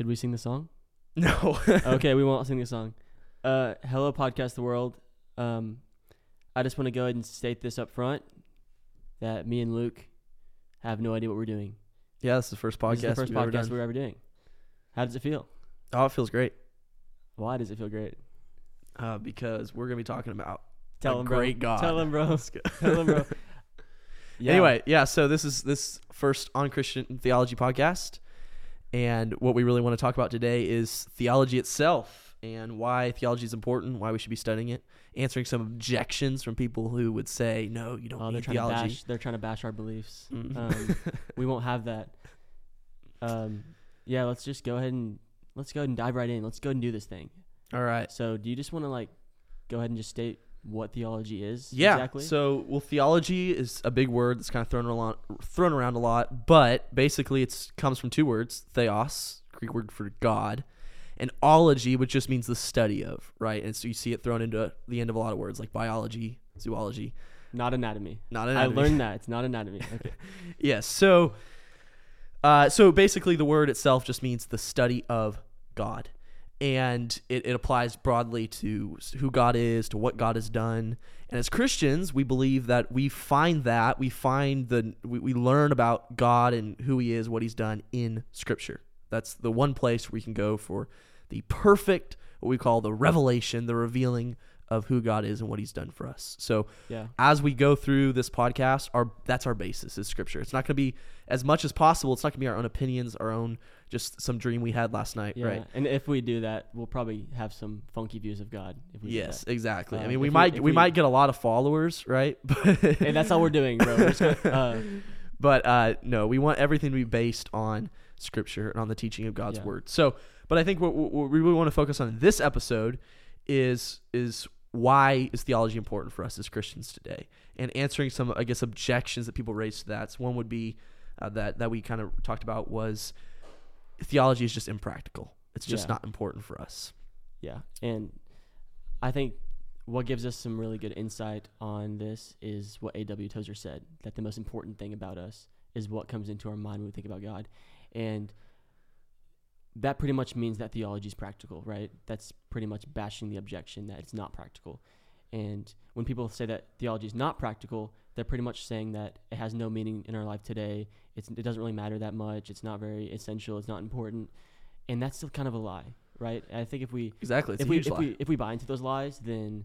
Should we sing the song? No. okay, we won't sing the song. Uh, hello, podcast the world. Um, I just want to go ahead and state this up front that me and Luke have no idea what we're doing. yeah, this is the first podcast. this is the first ever podcast done. we're ever doing. How does it feel? Oh, it feels great. Why does it feel great? Uh, because we're gonna be talking about Tell him, bro. great God. Tell him, bro. Tell him, bro. Yeah. Anyway, yeah. So this is this first on Christian theology podcast, and what we really want to talk about today is theology itself and why theology is important, why we should be studying it, answering some objections from people who would say, "No, you don't oh, they're need trying to theology." bash. They're trying to bash our beliefs. Mm. Um, we won't have that. Um, yeah, let's just go ahead and let's go ahead and dive right in. Let's go ahead and do this thing. All right. So, do you just want to like go ahead and just state what theology is? Yeah. Exactly. So, well, theology is a big word that's kind of thrown around, thrown around a lot, but basically it comes from two words: theos, Greek word for God, and ology, which just means the study of, right? And so you see it thrown into the end of a lot of words like biology, zoology, not anatomy. not anatomy. I learned that it's not anatomy. Okay. Yes. So, uh, so basically, the word itself just means the study of God, and it, it applies broadly to who God is, to what God has done. And as Christians, we believe that we find that we find the we, we learn about God and who He is, what He's done in Scripture. That's the one place we can go for the perfect, what we call the revelation, the revealing of who God is and what He's done for us. So Yeah. as we go through this podcast, our that's our basis is scripture. It's not going to be as much as possible. It's not going to be our own opinions, our own just some dream we had last night, Yeah. right? And if we do that, we'll probably have some funky views of God. If we do Yes, that. exactly. I Uh, mean, we might we, we- might get a lot of followers, right? And that's all we're doing, bro. We're gonna, uh, but uh, no, we want everything to be based on scripture and on the teaching of God's Yeah. word. So, but I think what, what we really want to focus on in this episode is is why is theology important for us as Christians today, and answering some I guess objections that people raise to that. So one would be uh, that that we kind of talked about was theology is just impractical. It's just Yeah. not important for us. Yeah, and I think what gives us some really good insight on this is what A.W. Tozer said that the most important thing about us is what comes into our mind when we think about God. And that pretty much means that theology is practical, right? That's pretty much bashing the objection that it's not practical. And when people say that theology is not practical, they're pretty much saying that it has no meaning in our life today. It's, it doesn't really matter that much. It's not very essential. It's not important. And that's still kind of a lie, right? And I think if we Exactly. It's if we if we if we buy into those lies, then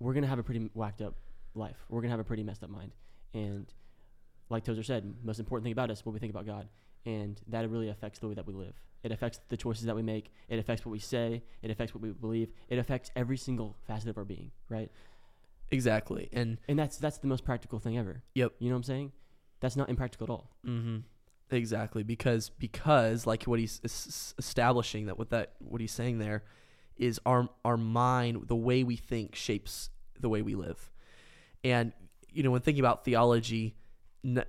we're gonna have a pretty whacked up life. We're gonna have a pretty messed up mind. And like Tozer said, most important thing about us, what we think about God, and that really affects the way that we live. It affects the choices that we make. It affects what we say. It affects what we believe. It affects every single facet of our being, right? exactly. And And that's that's the most practical thing ever. Yep. You know what I'm saying? That's not impractical at all. Mm-hmm. Exactly, because because like what he's es- es- establishing that what that what he's saying there is our our mind, the way we think shapes the way we live, and you know when thinking about theology,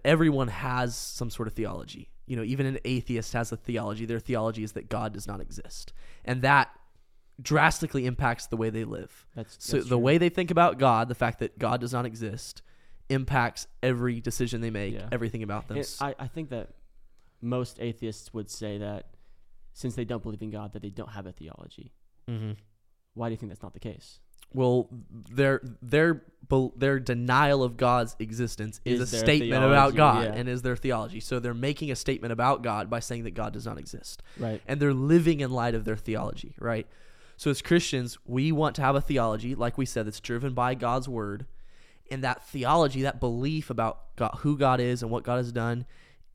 everyone has some sort of theology. You know, even an atheist has a theology. Their theology is that God does not exist, and that drastically impacts the way they live. That's, So that's the true. way they think about God, the fact that God does not exist, impacts every decision they make, Yeah. everything about them. I, I think that most atheists would say that since they don't believe in God, that they don't have a theology. mm-hmm. Why do you think that's not the case? Well, their their their denial of God's existence is, Is a statement about God yeah. and is their theology. So they're making a statement about God by saying that God does not exist, Right. and they're living in light of their theology, right? So as Christians, we want to have a theology, like we said, that's driven by God's word, and that theology, that belief about God, who God is and what God has done,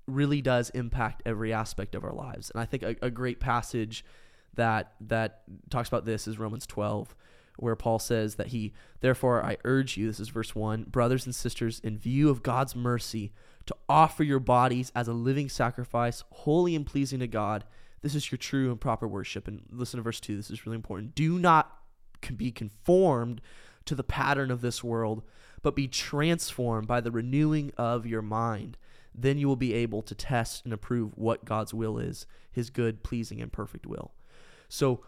really does impact every aspect of our lives. And I think a, a great passage that that talks about this is Romans 12 where Paul says that he therefore I urge you this is verse 1 brothers and sisters in view of God's mercy to offer your bodies as a living sacrifice holy and pleasing to God. This is your true and proper worship. And listen to verse 2 this is really important. Do not be conformed to the pattern of this world but be transformed by the renewing of your mind. Then you will be able to test and approve what God's will is, his good, pleasing, and perfect will. So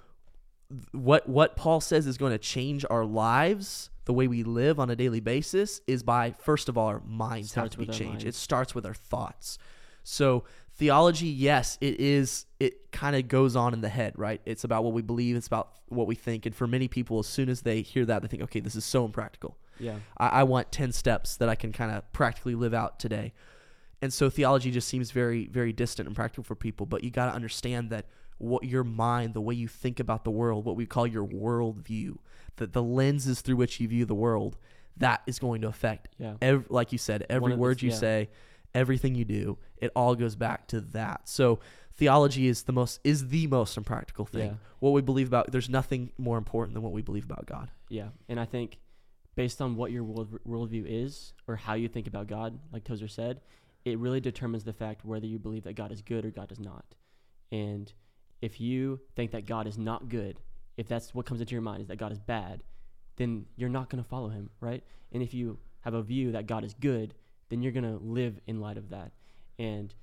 what what Paul says is going to change our lives, the way we live on a daily basis, is by first of all our minds have to be changed. It starts with our thoughts. So theology, yes, it is. It kind of goes on in the head, right? It's about what we believe. It's about what we think. And for many people, as soon as they hear that, they think, okay, this is so impractical. Yeah. I, I want 10 steps that I can kind of practically live out today. And so theology just seems very, very distant and practical for people. But you got to understand that what your mind, the way you think about the world, what we call your worldview, that the lenses through which you view the world, that is going to affect, Yeah. ev- like you said, every word you yeah. say, everything you do, it all goes back to that. So theology is the most is the most impractical thing. Yeah. What we believe about there's nothing more important than what we believe about God. Yeah, and I think based on what your world worldview is or how you think about God, like Tozer said, it really determines the fact whether you believe that God is good or God is not. And if you think that God is not good, if that's what comes into your mind is that God is bad, then you're not going to follow Him, right? And if you have a view that God is good, then you're going to live in light of that. And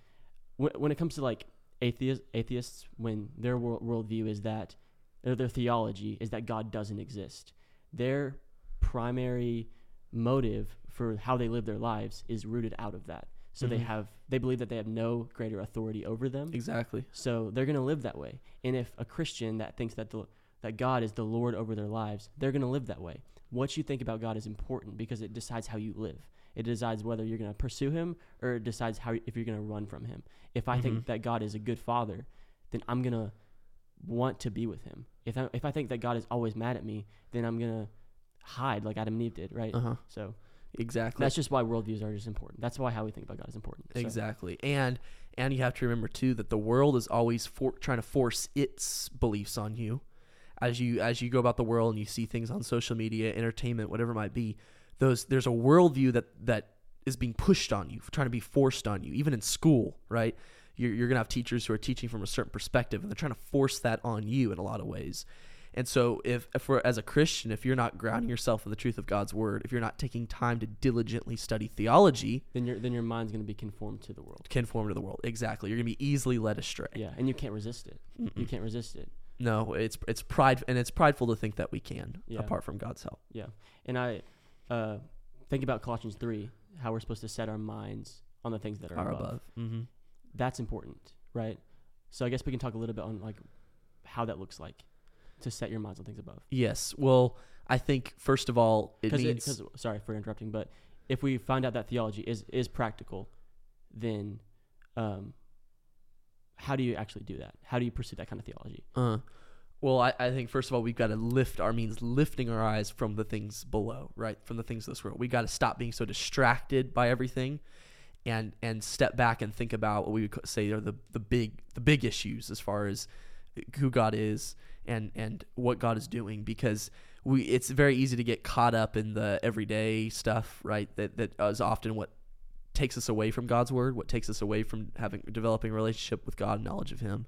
when, when it comes to like atheists, atheists, when their world, worldview is that, their theology is that God doesn't exist, their primary motive for how they live their lives is rooted out of that. So they Mhm. have, they believe that they have no greater authority over them. Exactly. So they're going to live that way. And if a Christian that thinks that the that God is the Lord over their lives, they're going to live that way. What you think about God is important because it decides how you live. It decides whether you're going to pursue him or it decides how if you're going to run from him. If I Mhm. think that God is a good father, then I'm going to want to be with him. If I if I think that God is always mad at me, then I'm going to hide like Adam and Eve did, right? Uh huh. So Exactly. that's just why worldviews are just important. That's why how we think about God is important. So, Exactly. And and you have to remember too that the world is always for, trying to force its beliefs on you. As you as you go about the world and you see things on social media, entertainment, whatever it might be, those there's a worldview that that is being pushed on you, trying to be forced on you, even in school, right? You're, you're gonna have teachers who are teaching from a certain perspective, and they're trying to force that on you in a lot of ways. And so, if, if we're, as a Christian, if you're not grounding yourself in the truth of God's word, if you're not taking time to diligently study theology, Then your then your mind's going to be conformed to the world. conform to the world. Exactly. You're gonna be easily led astray. Yeah, and you can't resist it. You Mm-mm. can't resist it. No, it's it's pride and it's prideful to think that we can Yeah. apart from God's help. Yeah, and I uh, think about Colossians three, how we're supposed to set our minds on the things that are, Are above. above. Mm-hmm. That's important, right? So I guess we can talk a little bit on like how that looks like to set your minds on things above. Yes. Well, I think first of all, it means because sorry for interrupting, but if we find out that theology is is practical, then um, how do you actually do that? How do you pursue that kind of theology? Uh, well, I, I think first of all we've got to lift our means lifting our eyes from the things below, right? From the things of this world. We got to stop being so distracted by everything, and and step back and think about what we would say are the the big the big issues as far as who God is and and what God is doing because we it's very easy to get caught up in the everyday stuff, right? That that is often what takes us away from God's word, what takes us away from having developing a relationship with God and knowledge of Him.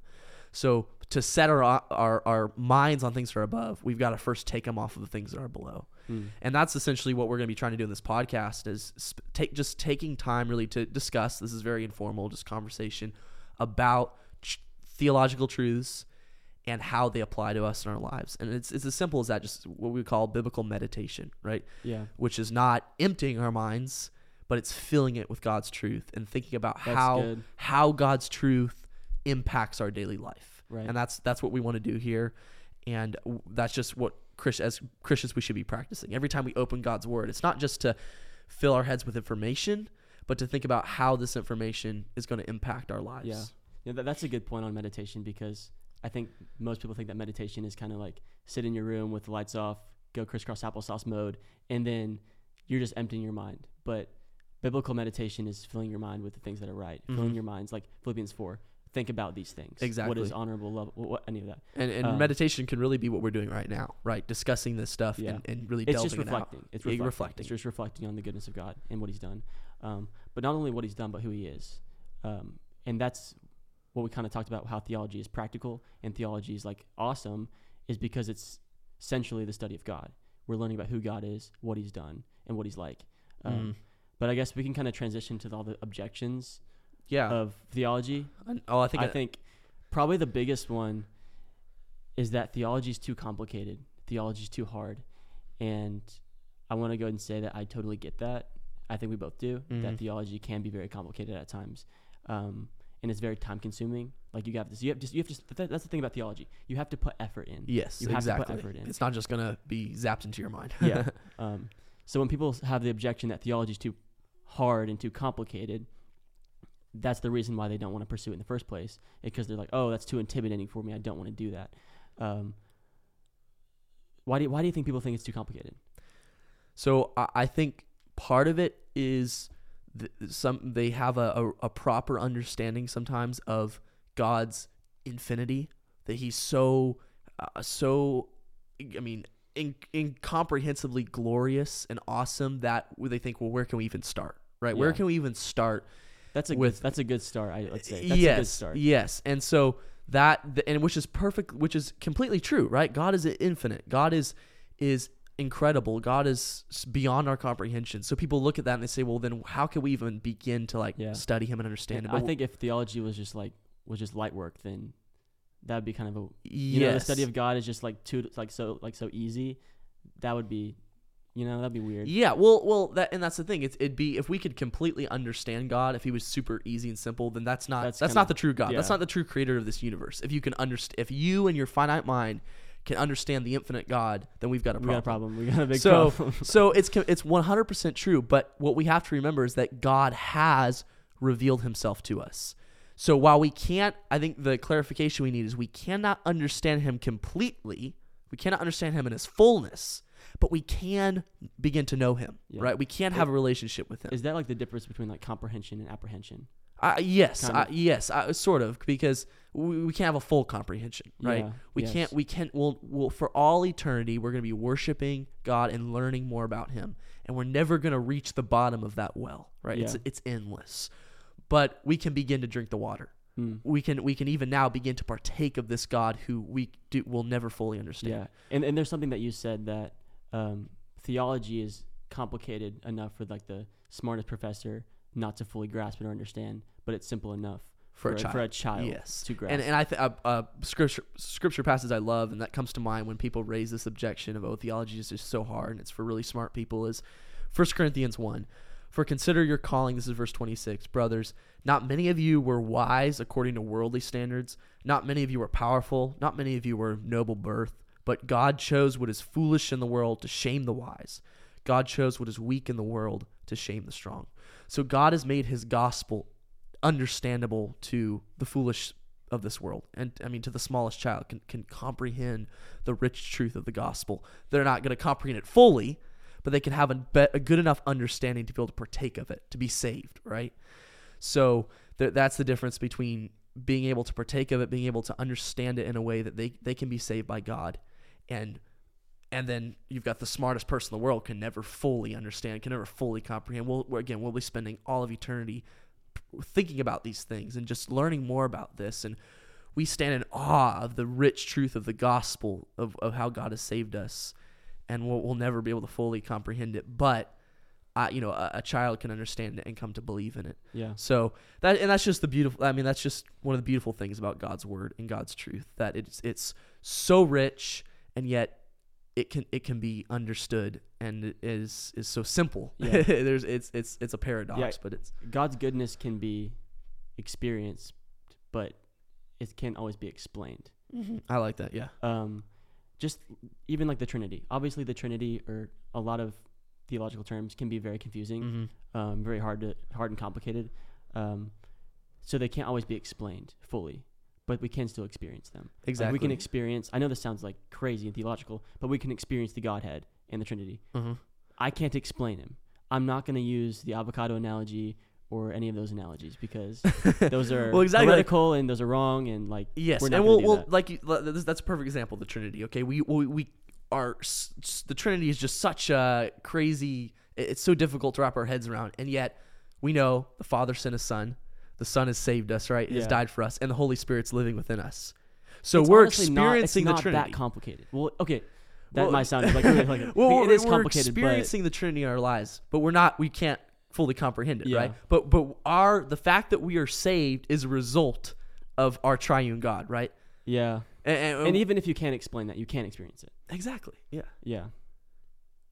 So to set our our our minds on things that are above, we've got to first take them off of the things that are below. Hmm. And that's essentially what we're going to be trying to do in this podcast is sp- take just taking time really to discuss. This is very informal, just conversation about ch- theological truths and how they apply to us in our lives. And it's it's as simple as that, just what we call biblical meditation, right? Yeah, Which is not emptying our minds, but it's filling it with God's truth and thinking about that's how good. how God's truth impacts our daily life. Right. And that's that's what we want to do here, and that's just what Chris, as Christians we should be practicing. Every time we open God's Word, it's not just to fill our heads with information, but to think about how this information is going to impact our lives. Yeah. Yeah, that, that's a good point on meditation because I think most people think that meditation is kind of like sit in your room with the lights off, go crisscross applesauce mode, and then you're just emptying your mind. But biblical meditation is filling your mind with the things that are right, filling Mhm. your minds like Philippians four. Think about these things. Exactly. What is honorable, love, what, any of that. And, and Um, meditation can really be what we're doing right now, right? Discussing this stuff Yeah. and, and really It's delving just it reflecting. It's reflecting. reflecting. It's just reflecting on the goodness of God and what He's done. Um, but not only what He's done, but who He is. Um, and that's what we kind of talked about. How theology is practical and theology is like awesome, is because it's essentially the study of God. We're learning about who God is, what He's done, and what He's like. Um, Mm. But I guess we can kind of transition to all the objections Yeah. of theology. Oh, I think I I- think probably the biggest one is that theology is too complicated. Theology is too hard, and I want to go ahead and say that I totally get that. I think we both do Mhm. that theology can be very complicated at times, um, and it's very time consuming. Like you have this, you have just you have to. th- That's the thing about theology. You have to put effort in. Yes, You have to put exactly. effort in. It's not just gonna be zapped into your mind. yeah. Um, so when people have the objection that theology is too hard and too complicated, that's the reason why they don't want to pursue it in the first place. Because they're like, oh, that's too intimidating for me. I don't want to do that. Um, why do you, why do you think people think it's too complicated? So I, I think part of it is th- some they have a, a, a proper understanding sometimes of God's infinity that He's so uh, so I mean in, incomprehensibly glorious and awesome that they think well where can we even start right where can we even start That's a With- good, that's a good start. I, let's say that's yes, a good start. Yes, and so that th- and which is perfect, which is completely true, right? God is infinite. God is is incredible. God is beyond our comprehension. So people look at that and they say, well, then how can we even begin to like Yeah. study Him and understand And Him? I think if theology was just like was just light work, then that'd be kind of a yes, know the study of God is just like too like so like so easy. That would be, you know, that'd be weird. Yeah, well, well, that and that's the thing. It's, it'd be if we could completely understand God, if He was super easy and simple, then that's not That's that's, kinda- not the true God. That's not the true Creator of this universe. If you can understand, if you and your finite mind can understand the infinite God, then we've got a problem. we got a problem. We got a big so, problem. so it's it's one hundred percent true. But what we have to remember is that God has revealed Himself to us. So while we can't, I think the clarification we need is we cannot understand Him completely. We cannot understand Him in His fullness, but we can begin to know Him. Yeah. Right? We can have a relationship with Him. Is that like the difference between like comprehension and apprehension? Uh, yes, Kind uh, yes, uh, sort of, because we, we can't have a full comprehension, right? Yeah, We yes. can't. We can't. We'll, we'll. For all eternity, we're going to be worshiping God and learning more about Him, and we're never going to reach the bottom of that well, right? It's Yeah. it's endless, but we can begin to drink the water. Mm. We can. We can even now begin to partake of this God who we do will never fully understand. Yeah, and and there's something that you said that um, theology is complicated enough for like the smartest professor not to fully grasp it or understand, but it's simple enough For a child. for a child Yes. to grasp. And and I think uh, uh, scripture scripture passages I love, and that comes to mind when people raise this objection of oh theology is just so hard and it's for really smart people. Is 1 Corinthians one, for consider your calling. This is verse twenty six, brothers. Not many of you were wise according to worldly standards. Not many of you were powerful. Not many of you were noble birth. But God chose what is foolish in the world to shame the wise. God chose what is weak in the world to shame the strong. So God has made His gospel understandable to the foolish of this world. And i mean to the smallest child can, can comprehend the rich truth of the gospel. They're not going to comprehend it fully but they can have a, be- a good enough understanding to be able to partake of it to be saved right? So th- that's the difference between being able to partake of it being able to understand it in a way that they, they can be saved by god and and then you've got the smartest person in the world can never fully understand can never fully comprehend. We'll, we're- again we'll be spending all of eternity thinking about these things and just learning more about this. And we stand in awe of the rich truth of the gospel of, of how god has saved us. And we'll, we'll never be able to fully comprehend it but uh, you know a, a child can understand it and come to believe in it. Yeah, so that and that's just the beautiful i mean that's just one of the beautiful things about god's word and god's truth that it's it's so rich and yet it can it can be understood and it is is so simple Yeah. there's it's it's it's a paradox Yeah. but it's God's goodness can be experienced, but it can't always be explained. i like that yeah um, just even like the Trinity. Obviously, the Trinity or a lot of theological terms can be very confusing, mm-hmm. um, very hard to hard and complicated. Um, so they can't always be explained fully, but we can still experience them. Like, exactly we can experience. I know this sounds like crazy and theological, but we can experience the Godhead and the Trinity. Mhm. I can't explain him. I'm not going to use the avocado analogy or any of those analogies because those are Well, exactly, like- heretical and those are wrong and like Yes, we're not and we'll, we'll that. like you, that's a perfect example of the Trinity. Okay, we we, we are the Trinity is just such a crazy. It's so difficult to wrap our heads around, and yet we know the Father sent a Son, the Son has saved us, right? Has Yeah. died for us, and the Holy Spirit's living within us. So It's we're honestly not- experiencing it's the not Trinity. that complicated. Well, okay, that Well, might sound like really like well, it we're, we're complicated, but experiencing the Trinity in our lives, but we're not. We can't fully comprehend it, Yeah. right? But but our the fact that we are saved is a result of our triune God, right? yeah. And, And even if you can't explain that, you can't experience it. exactly, yeah. Yeah,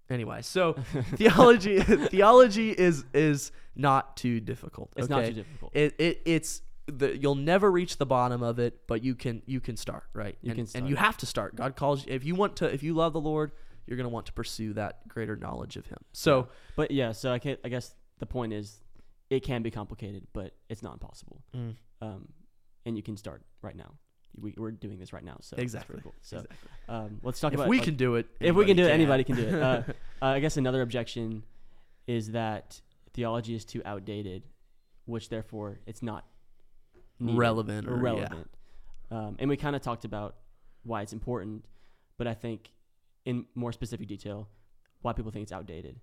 Anyway, so theology theology is is not too difficult. it's not too difficult. It, it it's the, you'll never reach the bottom of it, but you can you can start right. You and, can and you have to start. God calls you if you want to if you love the Lord, you're gonna want to pursue that greater knowledge of Him. So But yeah, so I can I guess the point is, it can be complicated, but it's not impossible. mm, Um, and you can start right now. We, we're doing this right now, so it's exactly. cool. So exactly. um, let's talk about if about we like, can do it, if we can do it, anybody can do it. Uh, uh, I guess another objection is that theology is too outdated, which therefore it's not relevant or or, yeah. relevant. Um, and we kind of talked about why it's important, but I think in more specific detail, why people think it's outdated.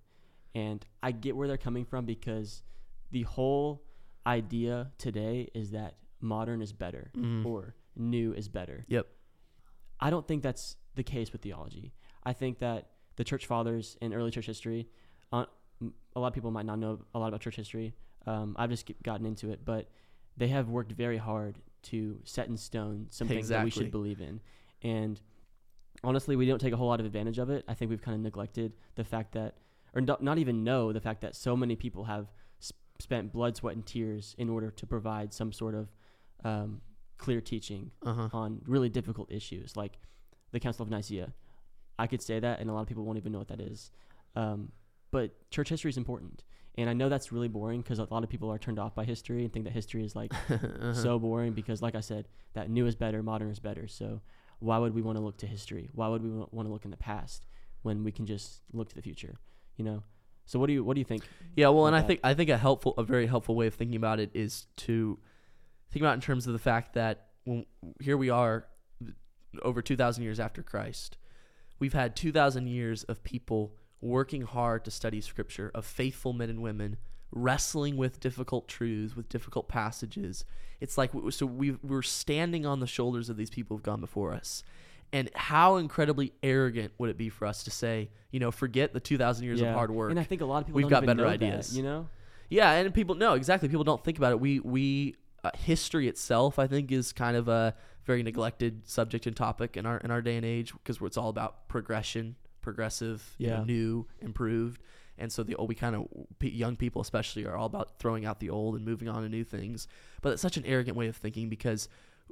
And I get where they're coming from because the whole idea today is that modern is better Mhm. or new is better. Yep. I don't think that's the case with theology. I think that the church fathers in early church history, uh, a lot of people might not know a lot about church history. Um, I've just gotten into it, but they have worked very hard to set in stone some things that we should believe in. And honestly, we don't take a whole lot of advantage of it. I think we've kind of neglected the fact that, or not not even know the fact that so many people have sp- spent blood, sweat, and tears in order to provide some sort of um, clear teaching Uh-huh. on really difficult issues like the Council of Nicaea. I could say that, and a lot of people won't even know what that is. Um, but church history is important, and I know that's really boring because a lot of people are turned off by history and think that history is like Uh-huh. so boring. Because, like I said, that new is better, modern is better. So, why would we want to look to history? Why would we want to look in the past when we can just look to the future? You know. So, what do you what do you think? Yeah, well, and I think I think a helpful, a very helpful way of thinking about it is to think about in terms of the fact that when, here we are, over two thousand years after Christ, we've had two thousand years of people working hard to study Scripture, of faithful men and women wrestling with difficult truths, with difficult passages. It's like so we we're standing on the shoulders of these people who've gone before us. And how incredibly arrogant would it be for us to say, you know, forget the 2,000 years Yeah. of hard work. And I think a lot of people We've got better know that, ideas. you know. Yeah, and people no exactly. People don't think about it. We we Uh, history itself, I think, is kind of a very neglected subject and topic in our in our day and age because it's all about progression, progressive, you know, new, improved. And so the we kind of young people especially are all about throwing out the old and moving on to new things. But it's such an arrogant way of thinking because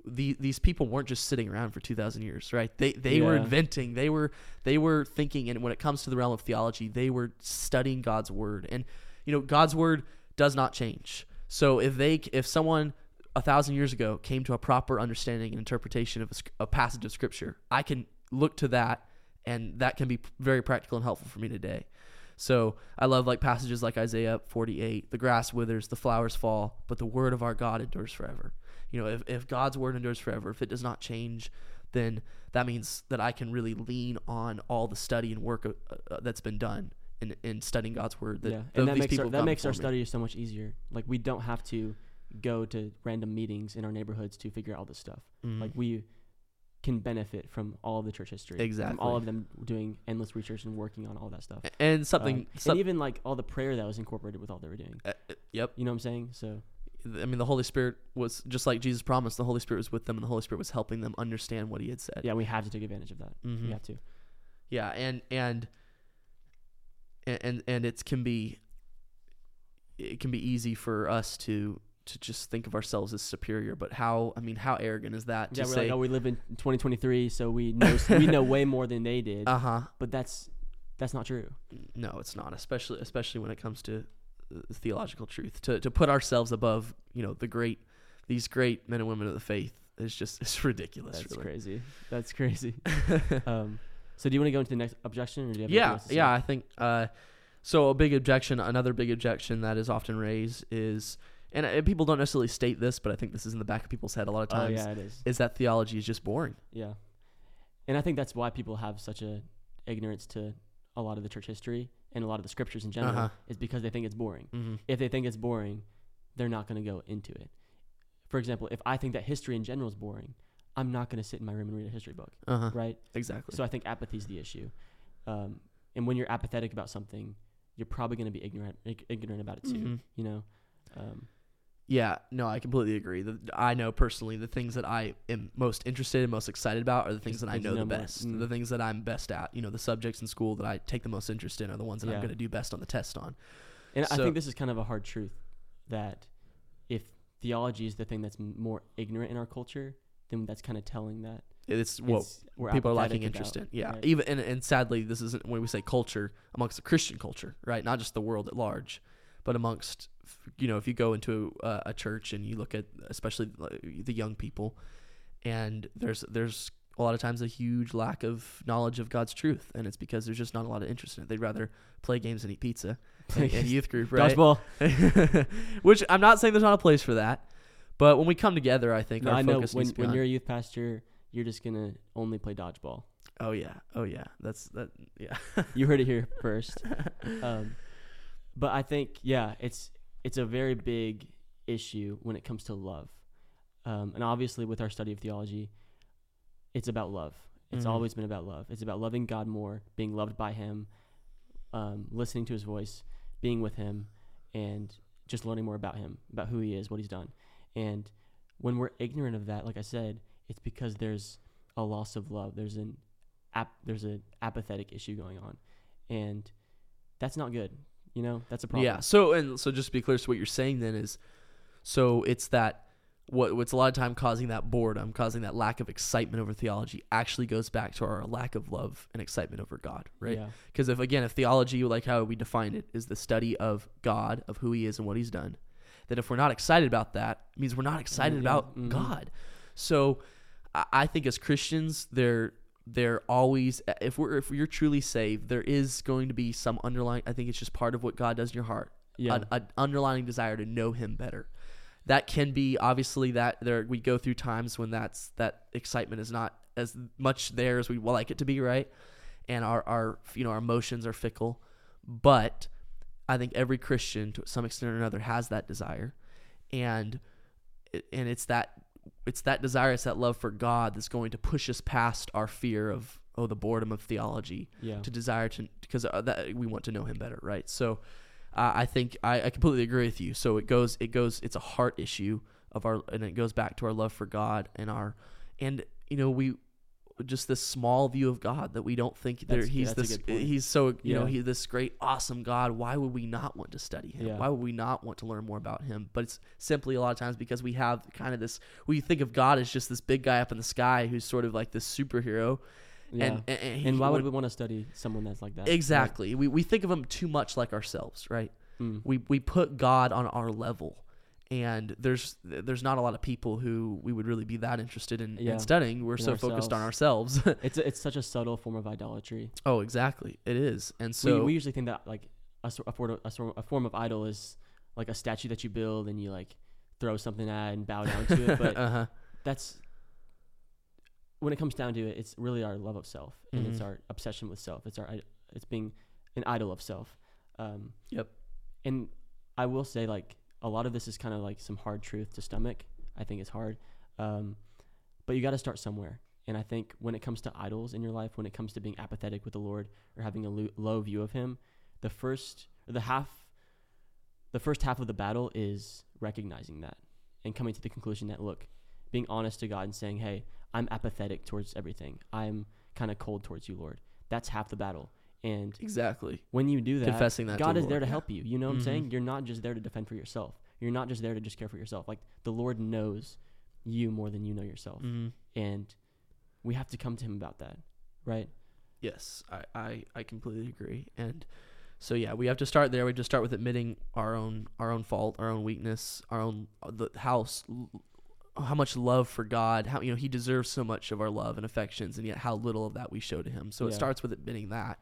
the, these people weren't just sitting around for 2000 years right? They they were inventing they were they were thinking and when it comes to the realm of theology they were studying god's word. And you know god's word does not change. So if they if someone a thousand years ago came to a proper understanding and interpretation of a, a passage of scripture. I can look to that and that can be very practical and helpful for me today. So i love like passages like isaiah 48 the grass withers the flowers fall but the word of our god endures forever. You know if, if god's word endures forever if it does not change then that means that i can really lean on all the study and work uh, uh, that's been done in, in studying god's word that, yeah, and that makes people our, that makes our study so much easier. Like we don't have to go to random meetings in our neighborhoods to figure out all this stuff. Mhm. Like we can benefit from all of the church history, from Exactly. all of them doing endless research and working on all that stuff. and something Um, some- and even like all the prayer that was incorporated with all they were doing. uh, uh, yep You know what I'm saying? So I mean, the Holy Spirit was just like Jesus promised. The Holy Spirit was with them, and the Holy Spirit was helping them understand what He had said. yeah, we have to take advantage of that. Mhm. We have to. yeah, and and and and it can be it can be easy for us to to just think of ourselves as superior. But how? I mean, how arrogant is that to Yeah, we're say? like, oh, we live in 2023, so we know we know way more than they did. uh huh. but that's that's not true. No, it's not. Especially especially when it comes to uh, theological truth. To to put ourselves above, you know, the great these great men and women of the faith is just it's ridiculous. That's really. crazy. That's crazy. um, so do you want to go into the next objection, or do you have yeah else to say? yeah i think uh, so a big objection another big objection that is often raised is and uh, people don't necessarily state this but i think this is in the back of people's head a lot of times. Oh yeah, it is. is that theology is just boring Yeah, and I think that's why people have such a ignorance to a lot of the church history and a lot of the scriptures in general Uh-huh. is because they think it's boring. mm-hmm. If they think it's boring, they're not going to go into it. For example, if I think that history in general is boring, I'm not going to sit in my room and read a history book, uh-huh right? exactly So I think apathy is the issue. Um, and when you're apathetic about something, you're probably going to be ignorant ignorant about it too. Mhm. You know. Um, yeah no i completely agree the, i know personally the things that i am most interested and most excited about are the things that i know the best Mm. the things that i'm best at you know the subjects in school that i take the most interest in are the ones that i'm going to do best on the test on And I think this is kind of a hard truth that if theology is the thing that's more ignorant in our culture, then that's kind of telling that It's what we're people are lacking interest about, in. Yeah, right? even and, and sadly, this isn't when we say culture amongst the Christian culture, right? Not just the world at large, but amongst you know, if you go into a, a church and you look at especially the young people, and there's there's a lot of times a huge lack of knowledge of God's truth, and it's because there's just not a lot of interest in it. They'd rather play games and eat pizza in, in youth group, right? Dodgeball. Which I'm not saying there's not a place for that, but when we come together, I think No, our I know focus when, when on- you're a youth pastor, you're just gonna only play dodgeball. Oh yeah, oh yeah, that's that. Yeah. You heard it here first. Um, but I think yeah, it's it's a very big issue when it comes to love, um, and obviously with our study of theology, it's about love. It's Mhm. always been about love. It's about loving God more, being loved by Him, um, listening to His voice, being with Him, and just learning more about Him, about who He is, what He's done. And when we're ignorant of that, like I said, it's because there's a loss of love. There's an ap- there's an apathetic issue going on, and that's not good. You know, that's a problem. Yeah. So and so, just to be clear, so what you're saying then is, so it's that what what's a lot of time causing that boredom, causing that lack of excitement over theology, actually goes back to our lack of love and excitement over God, right? Yeah. Because if again, if theology, like how we define it, is the study of God, of who He is and what He's done, then if we're not excited about that, it means we're not excited yeah, about mhm. God. So I, I think as Christians, they're they're always uh, if we're if you're truly saved, there is going to be some underlying. I think it's just part of what God does in your heart, Yeah. an, an underlying desire to know Him better. That can be obviously that there we go through times when that's that excitement is not as much there as we would like it to be, right? And our our you know our emotions are fickle, but I think every Christian to some extent or another has that desire, and and it's that it's that desire, it's that love for God that's going to push us past our fear of oh the boredom of theology yeah. to desire to because uh, that we want to know Him better, right? So uh, I think I, I completely agree with you. So it goes it goes it's a heart issue of our and it goes back to our love for God and our and you know we just this small view of God that we don't think there, he's this he's so you know he's this great awesome God. Why would we not want to study him? Yeah. why would we not want to learn more about him? But it's simply a lot of times because we have kind of this we think of God as just this big guy up in the sky who's sort of like this superhero. Yeah. and and, and, And why would would- we want to study someone that's like that? exactly. We, we think of him too much like ourselves right? Mm. we we put God on our level, and there's there's not a lot of people who we would really be that interested in, Yeah. in studying. We're In so focused on ourselves. It's a, it's such a subtle form of idolatry. oh, exactly, it is. And so we, we usually think that like a, a, form, a, form of idol is like a statue that you build and you like throw something at and bow down to it. But uh-huh. that's when it comes down to it, it's really our love of self and it's Mhm. our obsession with self. It's our it's being an idol of self. Um, Yep. And I will say like a lot of this is kind of like some hard truth to stomach. I think it's hard, um, but you got to start somewhere. And I think when it comes to idols in your life, when it comes to being apathetic with the Lord or having a lo- low view of Him, the first the half, the first half of the battle is recognizing that and coming to the conclusion that look, being honest to God and saying, "Hey, I'm apathetic towards everything. I'm kind of cold towards you, Lord." That's half the battle. And Exactly. when you do that, Confessing that God the is there to yeah. help you. You know what I'm Mhm. saying? You're not just there to defend for yourself. You're not just there to just care for yourself. Like the Lord knows you more than you know yourself. hmm And we have to come to him about that. Right? Yes, I, I I completely agree. And so yeah, we have to start there. We just start with admitting our own our own fault, our own weakness, our own uh, the house how much love for God, how you know he deserves so much of our love and affections and yet how little of that we show to him. So it starts with admitting that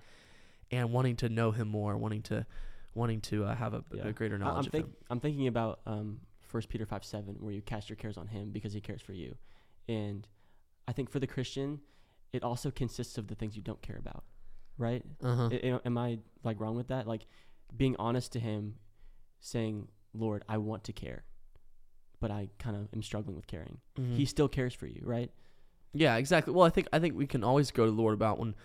and wanting to know him more, wanting to wanting to uh, have a, Yeah. a greater knowledge I'm, of think, him. I'm thinking about um, 1 Peter 5 7, where you cast your cares on him because he cares for you. And I think for the Christian, it also consists of the things you don't care about. Right? Uh-huh. I- I- am I like wrong with that? Like being honest to him, saying, "Lord, I want to care, but I kind of am struggling with caring." Mhm. He still cares for you, right? Yeah, exactly. Well, I think I think we can always go to the Lord about when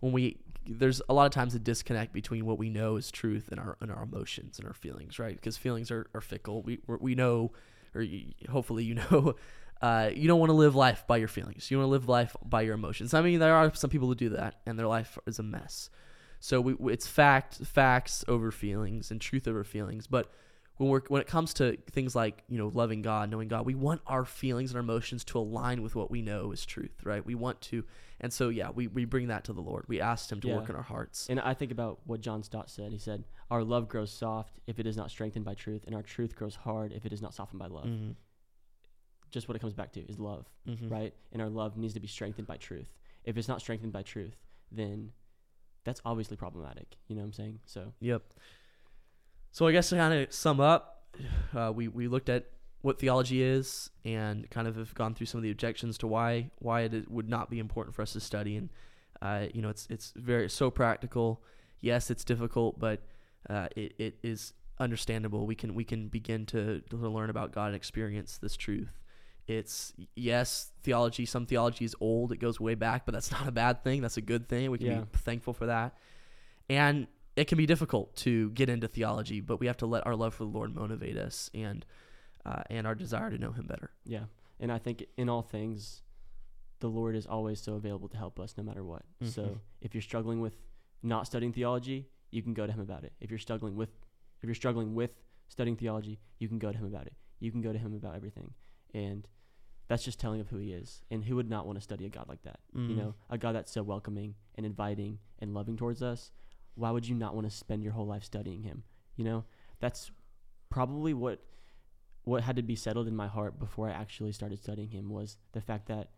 when we there's a lot of times a disconnect between what we know is truth and our and our emotions and our feelings, right? Because feelings are, are fickle. We we're- know, or y hopefully you know, uh, you don't want to live life by your feelings. You want to live life by your emotions. I mean, there are some people who do that, and their life is a mess. So we, we- it's fact facts over feelings and truth over feelings, but when we're when it comes to things like you know loving God, knowing God, we want our feelings and our emotions to align with what we know is truth, right? We want to, and so yeah, we we bring that to the Lord. We ask Him to Yeah. work in our hearts. And I think about what John Stott said. He said, "Our love grows soft if it is not strengthened by truth, and our truth grows hard if it is not softened by love." Mm-hmm. Just what it comes back to is love, Mm-hmm. right? And our love needs to be strengthened by truth. If it's not strengthened by truth, then that's obviously problematic. You know what I'm saying? So Yep. So I guess to kind of sum up, uh, we we looked at what theology is and kind of have gone through some of the objections to why why it would not be important for us to study and uh, you know it's it's very so practical. Yes, it's difficult, but uh, it, it is understandable. We can we can begin to, to learn about God and experience this truth. It's yes, theology. Some theology is old; it goes way back, but that's not a bad thing. That's a good thing. We can Yeah. be thankful for that. And it can be difficult to get into theology, but we have to let our love for the Lord motivate us and uh, and our desire to know Him better. yeah, and I think in all things, the Lord is always so available to help us no matter what. Mhm. So if you're struggling with not studying theology, you can go to Him about it. If you're struggling with if you're struggling with studying theology, you can go to Him about it. You can go to Him about everything, and that's just telling of who He is. And who would not want to study a God like that? You Mhm. know, a God that's so welcoming and inviting and loving towards us. Why would you not want to spend your whole life studying Him? You know, that's probably what what had to be settled in my heart before I actually started studying Him was the fact that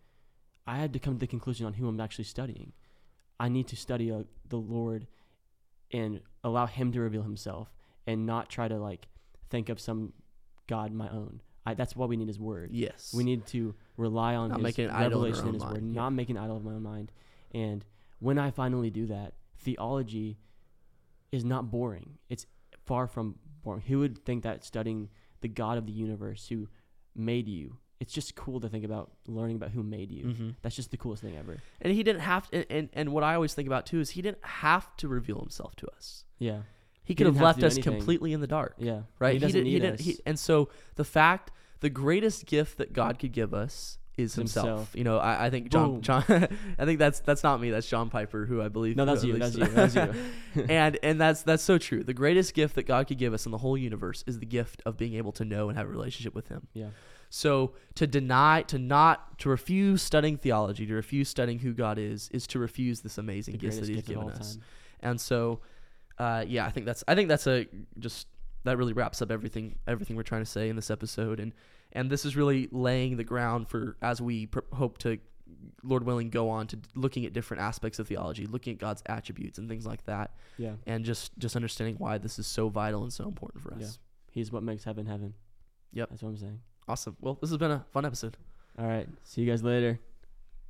I had to come to the conclusion on who I'm actually studying. I need to study uh, the Lord and allow Him to reveal Himself, and not try to like think of some God my own. I, that's what we need His Word. Yes, We need to rely on Not his making an idol in our revelation in his word, mind, yeah. not making an idol of my own mind. And when I finally do that, theology is not boring. It's far from boring. Who would think that studying the God of the universe who made you, it's just cool to think about learning about who made you. hmm That's just the coolest thing ever. and He didn't have to. And, and and what I always think about too is He didn't have to reveal Himself to us. Yeah. He could have left us anything. completely in the dark. Yeah. right? He doesn't didn't. need he didn't. us. He, and so the fact, the greatest gift that God could give us is Himself. Himself. You know, I, I think John. Boom. John. I think that's that's not me. That's John Piper, who I believe. No, that's you. That's you. That's you. and and that's that's so true. The greatest gift that God could give us in the whole universe is the gift of being able to know and have a relationship with Him. Yeah. So to deny, to not, to refuse studying theology, to refuse studying who God is, is to refuse this amazing The gift that He's given us. time. And so, uh, yeah, I think that's I think that's a just that really wraps up everything everything we're trying to say in this episode, and and this is really laying the ground for as we pr- hope to, Lord willing, go on to looking at different aspects of theology, looking at God's attributes and things like that, Yeah. and just just understanding why this is so vital and so important for us. Yeah. He's what makes heaven heaven. Yep. That's what I'm saying. Awesome. Well, this has been a fun episode. All right. See you guys later.